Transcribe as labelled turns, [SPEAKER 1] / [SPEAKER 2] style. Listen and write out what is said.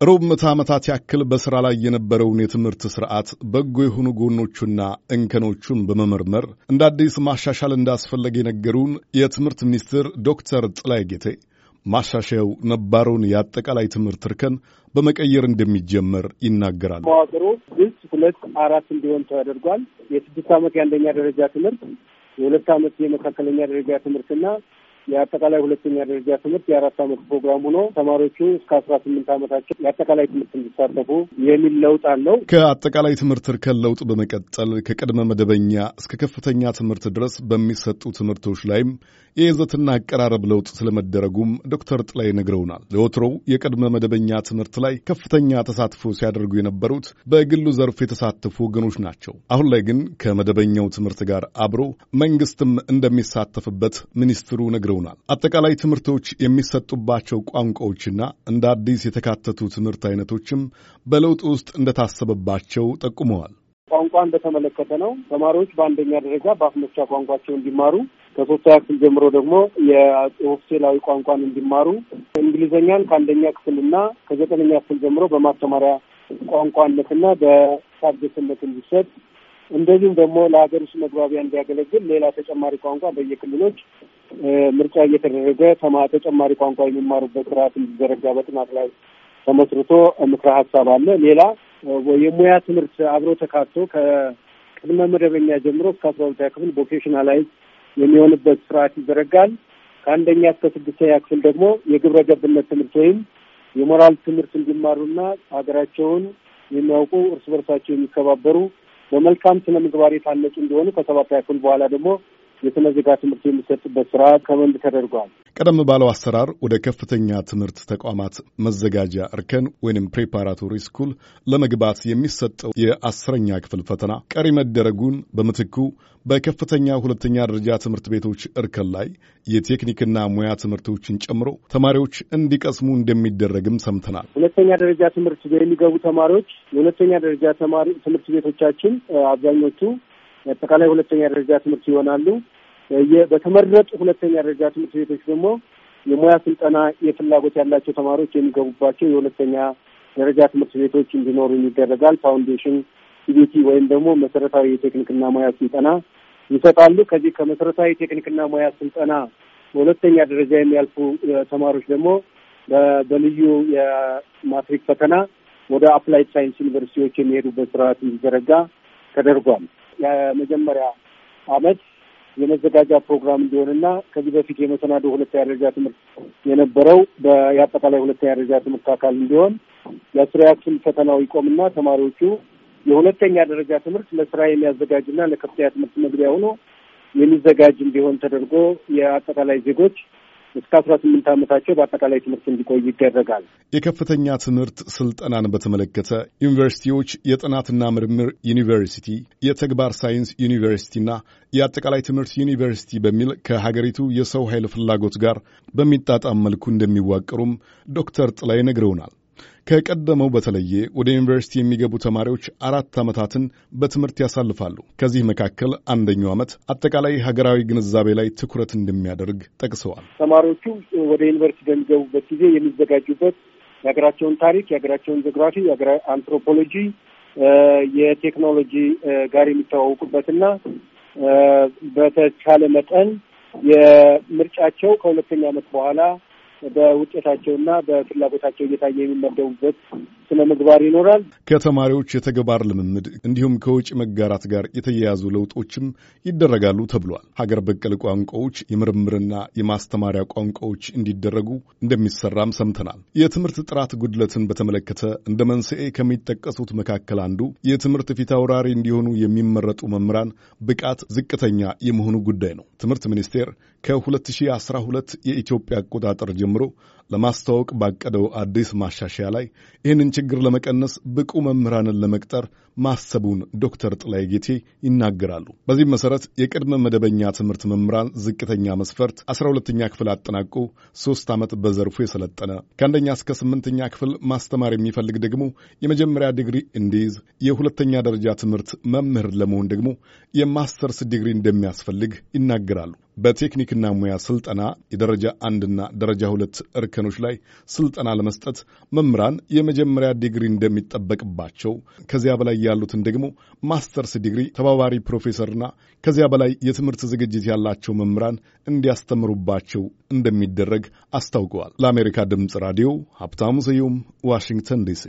[SPEAKER 1] ሩብ ምዕተ ዓመታት ያክል በሥራ ላይ የነበረውን የትምህርት ሥርዓት በጎ የሆኑ ጎኖቹና እንከኖቹን በመመርመር እንደ አዲስ ማሻሻል እንዳስፈለገ የነገሩን የትምህርት ሚኒስትር ዶክተር ጥላይ ጌቴ ማሻሻያው ነባረውን የአጠቃላይ ትምህርት እርከን በመቀየር እንደሚጀመር ይናገራል።
[SPEAKER 2] መዋቅሩ ግልጽ ሁለት አራት እንዲሆን ተደርጓል። የስድስት ዓመት የአንደኛ ደረጃ ትምህርት፣ የሁለት ዓመት የመካከለኛ ደረጃ ትምህርትና የአጠቃላይ ሁለተኛ ደረጃ ትምህርት የአራት ዓመት ፕሮግራም ሆኖ ተማሪዎቹ እስከ አስራ ስምንት ዓመታቸው የአጠቃላይ ትምህርት እንዲሳተፉ የሚል ለውጥ አለው።
[SPEAKER 1] ከአጠቃላይ ትምህርት እርከን ለውጥ በመቀጠል ከቅድመ መደበኛ እስከ ከፍተኛ ትምህርት ድረስ በሚሰጡ ትምህርቶች ላይም የይዘትና አቀራረብ ለውጥ ስለመደረጉም ዶክተር ጥላይ ነግረውናል። ለወትሮው የቅድመ መደበኛ ትምህርት ላይ ከፍተኛ ተሳትፎ ሲያደርጉ የነበሩት በግሉ ዘርፍ የተሳተፉ ወገኖች ናቸው። አሁን ላይ ግን ከመደበኛው ትምህርት ጋር አብሮ መንግስትም እንደሚሳተፍበት ሚኒስትሩ ነግረውናል። አጠቃላይ ትምህርቶች የሚሰጡባቸው ቋንቋዎችና እንደ አዲስ የተካተቱ ትምህርት አይነቶችም በለውጥ ውስጥ እንደታሰበባቸው ጠቁመዋል።
[SPEAKER 2] ቋንቋን በተመለከተ ነው። ተማሪዎች በአንደኛ ደረጃ በአፍ መፍቻ ቋንቋቸው እንዲማሩ ከሶስተኛ ክፍል ጀምሮ ደግሞ የኦፊሴላዊ ቋንቋን እንዲማሩ እንግሊዝኛን ከአንደኛ ክፍልና ከዘጠነኛ ክፍል ጀምሮ በማስተማሪያ ቋንቋነትና በሳብጀትነት እንዲሰጥ እንደዚሁም ደግሞ ለሀገር ውስጥ መግባቢያ እንዲያገለግል ሌላ ተጨማሪ ቋንቋ በየክልሎች ምርጫ እየተደረገ ተጨማሪ ቋንቋ የሚማሩበት ስርዓት እንዲዘረጋ በጥናት ላይ ተመስርቶ ምክረ ሀሳብ አለ። ሌላ የሙያ ትምህርት አብሮ ተካቶ ከቅድመ መደበኛ ጀምሮ እስከ አስራ ሁለተኛ ክፍል vocationalize የሚሆንበት ስርዓት ይዘረጋል። ከአንደኛ እስከ ስድስተኛ ክፍል ደግሞ የግብረ ገብነት ትምህርት ወይም የሞራል ትምህርት እንዲማሩና ሀገራቸውን የሚያውቁ እርስ በርሳቸው የሚከባበሩ በመልካም ስነ ምግባር የታነጹ እንዲሆኑ ከሰባተኛ ክፍል በኋላ ደግሞ ዜጋ ትምህርት የሚሰጥበት ስራ ከመንድ ተደርጓል።
[SPEAKER 1] ቀደም ባለው አሰራር ወደ ከፍተኛ ትምህርት ተቋማት መዘጋጃ እርከን ወይም ፕሬፓራቶሪ ስኩል ለመግባት የሚሰጠው የአስረኛ ክፍል ፈተና ቀሪ መደረጉን በምትኩ በከፍተኛ ሁለተኛ ደረጃ ትምህርት ቤቶች እርከን ላይ የቴክኒክና ሙያ ትምህርቶችን ጨምሮ ተማሪዎች እንዲቀስሙ እንደሚደረግም ሰምተናል።
[SPEAKER 2] ሁለተኛ ደረጃ ትምህርት የሚገቡ ተማሪዎች የሁለተኛ ደረጃ ተማሪ ትምህርት ቤቶቻችን አብዛኞቹ አጠቃላይ ሁለተኛ ደረጃ ትምህርት ይሆናሉ። በተመረጡ ሁለተኛ ደረጃ ትምህርት ቤቶች ደግሞ የሙያ ስልጠና የፍላጎት ያላቸው ተማሪዎች የሚገቡባቸው የሁለተኛ ደረጃ ትምህርት ቤቶች እንዲኖሩ ይደረጋል። ፋውንዴሽን ሲቢቲ ወይም ደግሞ መሰረታዊ የቴክኒክና ሙያ ስልጠና ይሰጣሉ። ከዚህ ከመሰረታዊ ቴክኒክና ሙያ ስልጠና በሁለተኛ ደረጃ የሚያልፉ ተማሪዎች ደግሞ በልዩ የማትሪክ ፈተና ወደ applied science ዩኒቨርሲቲዎች የሚሄዱበት ስርዓት እንዲዘረጋ ተደርጓል። የመጀመሪያ አመት የመዘጋጃ ፕሮግራም እንዲሆንና ከዚህ በፊት የመሰናዶ ሁለተኛ ደረጃ ትምህርት የነበረው የአጠቃላይ ሁለተኛ ደረጃ ትምህርት አካል እንዲሆን የአስረኛ ክፍል ፈተናው ይቆምና ተማሪዎቹ የሁለተኛ ደረጃ ትምህርት ለስራ የሚያዘጋጅና ለከፍተኛ ትምህርት መግቢያ ሆኖ የሚዘጋጅ እንዲሆን ተደርጎ የአጠቃላይ ዜጎች እስከ አስራ ስምንት ዓመታቸው በአጠቃላይ ትምህርት እንዲቆይ ይደረጋል።
[SPEAKER 1] የከፍተኛ ትምህርት ስልጠናን በተመለከተ ዩኒቨርሲቲዎች የጥናትና ምርምር ዩኒቨርሲቲ፣ የተግባር ሳይንስ ዩኒቨርሲቲና የአጠቃላይ ትምህርት ዩኒቨርሲቲ በሚል ከሀገሪቱ የሰው ኃይል ፍላጎት ጋር በሚጣጣም መልኩ እንደሚዋቀሩም ዶክተር ጥላይ ነግረውናል። ከቀደመው በተለየ ወደ ዩኒቨርሲቲ የሚገቡ ተማሪዎች አራት ዓመታትን በትምህርት ያሳልፋሉ። ከዚህ መካከል አንደኛው ዓመት አጠቃላይ ሀገራዊ ግንዛቤ ላይ ትኩረት እንደሚያደርግ ጠቅሰዋል።
[SPEAKER 2] ተማሪዎቹ ወደ ዩኒቨርሲቲ በሚገቡበት ጊዜ የሚዘጋጁበት የሀገራቸውን ታሪክ፣ የሀገራቸውን ጂኦግራፊ፣ አንትሮፖሎጂ፣ የቴክኖሎጂ ጋር የሚተዋወቁበትና በተቻለ መጠን የምርጫቸው ከሁለተኛ ዓመት በኋላ በውጤታቸውና በፍላጎታቸው እየታየ የሚመደቡበት ስነ ምግባር ይኖራል።
[SPEAKER 1] ከተማሪዎች የተግባር ልምምድ እንዲሁም ከውጭ መጋራት ጋር የተያያዙ ለውጦችም ይደረጋሉ ተብሏል። ሀገር በቀል ቋንቋዎች የምርምርና የማስተማሪያ ቋንቋዎች እንዲደረጉ እንደሚሰራም ሰምተናል። የትምህርት ጥራት ጉድለትን በተመለከተ እንደ መንስኤ ከሚጠቀሱት መካከል አንዱ የትምህርት ፊት አውራሪ እንዲሆኑ የሚመረጡ መምህራን ብቃት ዝቅተኛ የመሆኑ ጉዳይ ነው። ትምህርት ሚኒስቴር ከ2012 የኢትዮጵያ አቆጣጠር ጀምሮ ለማስተዋወቅ ባቀደው አዲስ ማሻሻያ ላይ ይህንን ችግር ለመቀነስ ብቁ መምህራንን ለመቅጠር ማሰቡን ዶክተር ጥላዬ ጌቴ ይናገራሉ። በዚህም መሰረት የቅድመ መደበኛ ትምህርት መምህራን ዝቅተኛ መስፈርት አስራ ሁለተኛ ክፍል አጠናቆ ሶስት ዓመት በዘርፉ የሰለጠነ ከአንደኛ እስከ ስምንተኛ ክፍል ማስተማር የሚፈልግ ደግሞ የመጀመሪያ ዲግሪ እንዲይዝ፣ የሁለተኛ ደረጃ ትምህርት መምህር ለመሆን ደግሞ የማስተርስ ዲግሪ እንደሚያስፈልግ ይናገራሉ። በቴክኒክና ሙያ ስልጠና የደረጃ አንድና ደረጃ ሁለት እርከኖች ላይ ስልጠና ለመስጠት መምህራን የመጀመሪያ ዲግሪ እንደሚጠበቅባቸው፣ ከዚያ በላይ ያሉትን ደግሞ ማስተርስ ዲግሪ፣ ተባባሪ ፕሮፌሰርና ከዚያ በላይ የትምህርት ዝግጅት ያላቸው መምህራን እንዲያስተምሩባቸው እንደሚደረግ አስታውቀዋል። ለአሜሪካ ድምፅ ራዲዮ ሀብታሙ ስዩም ዋሽንግተን ዲሲ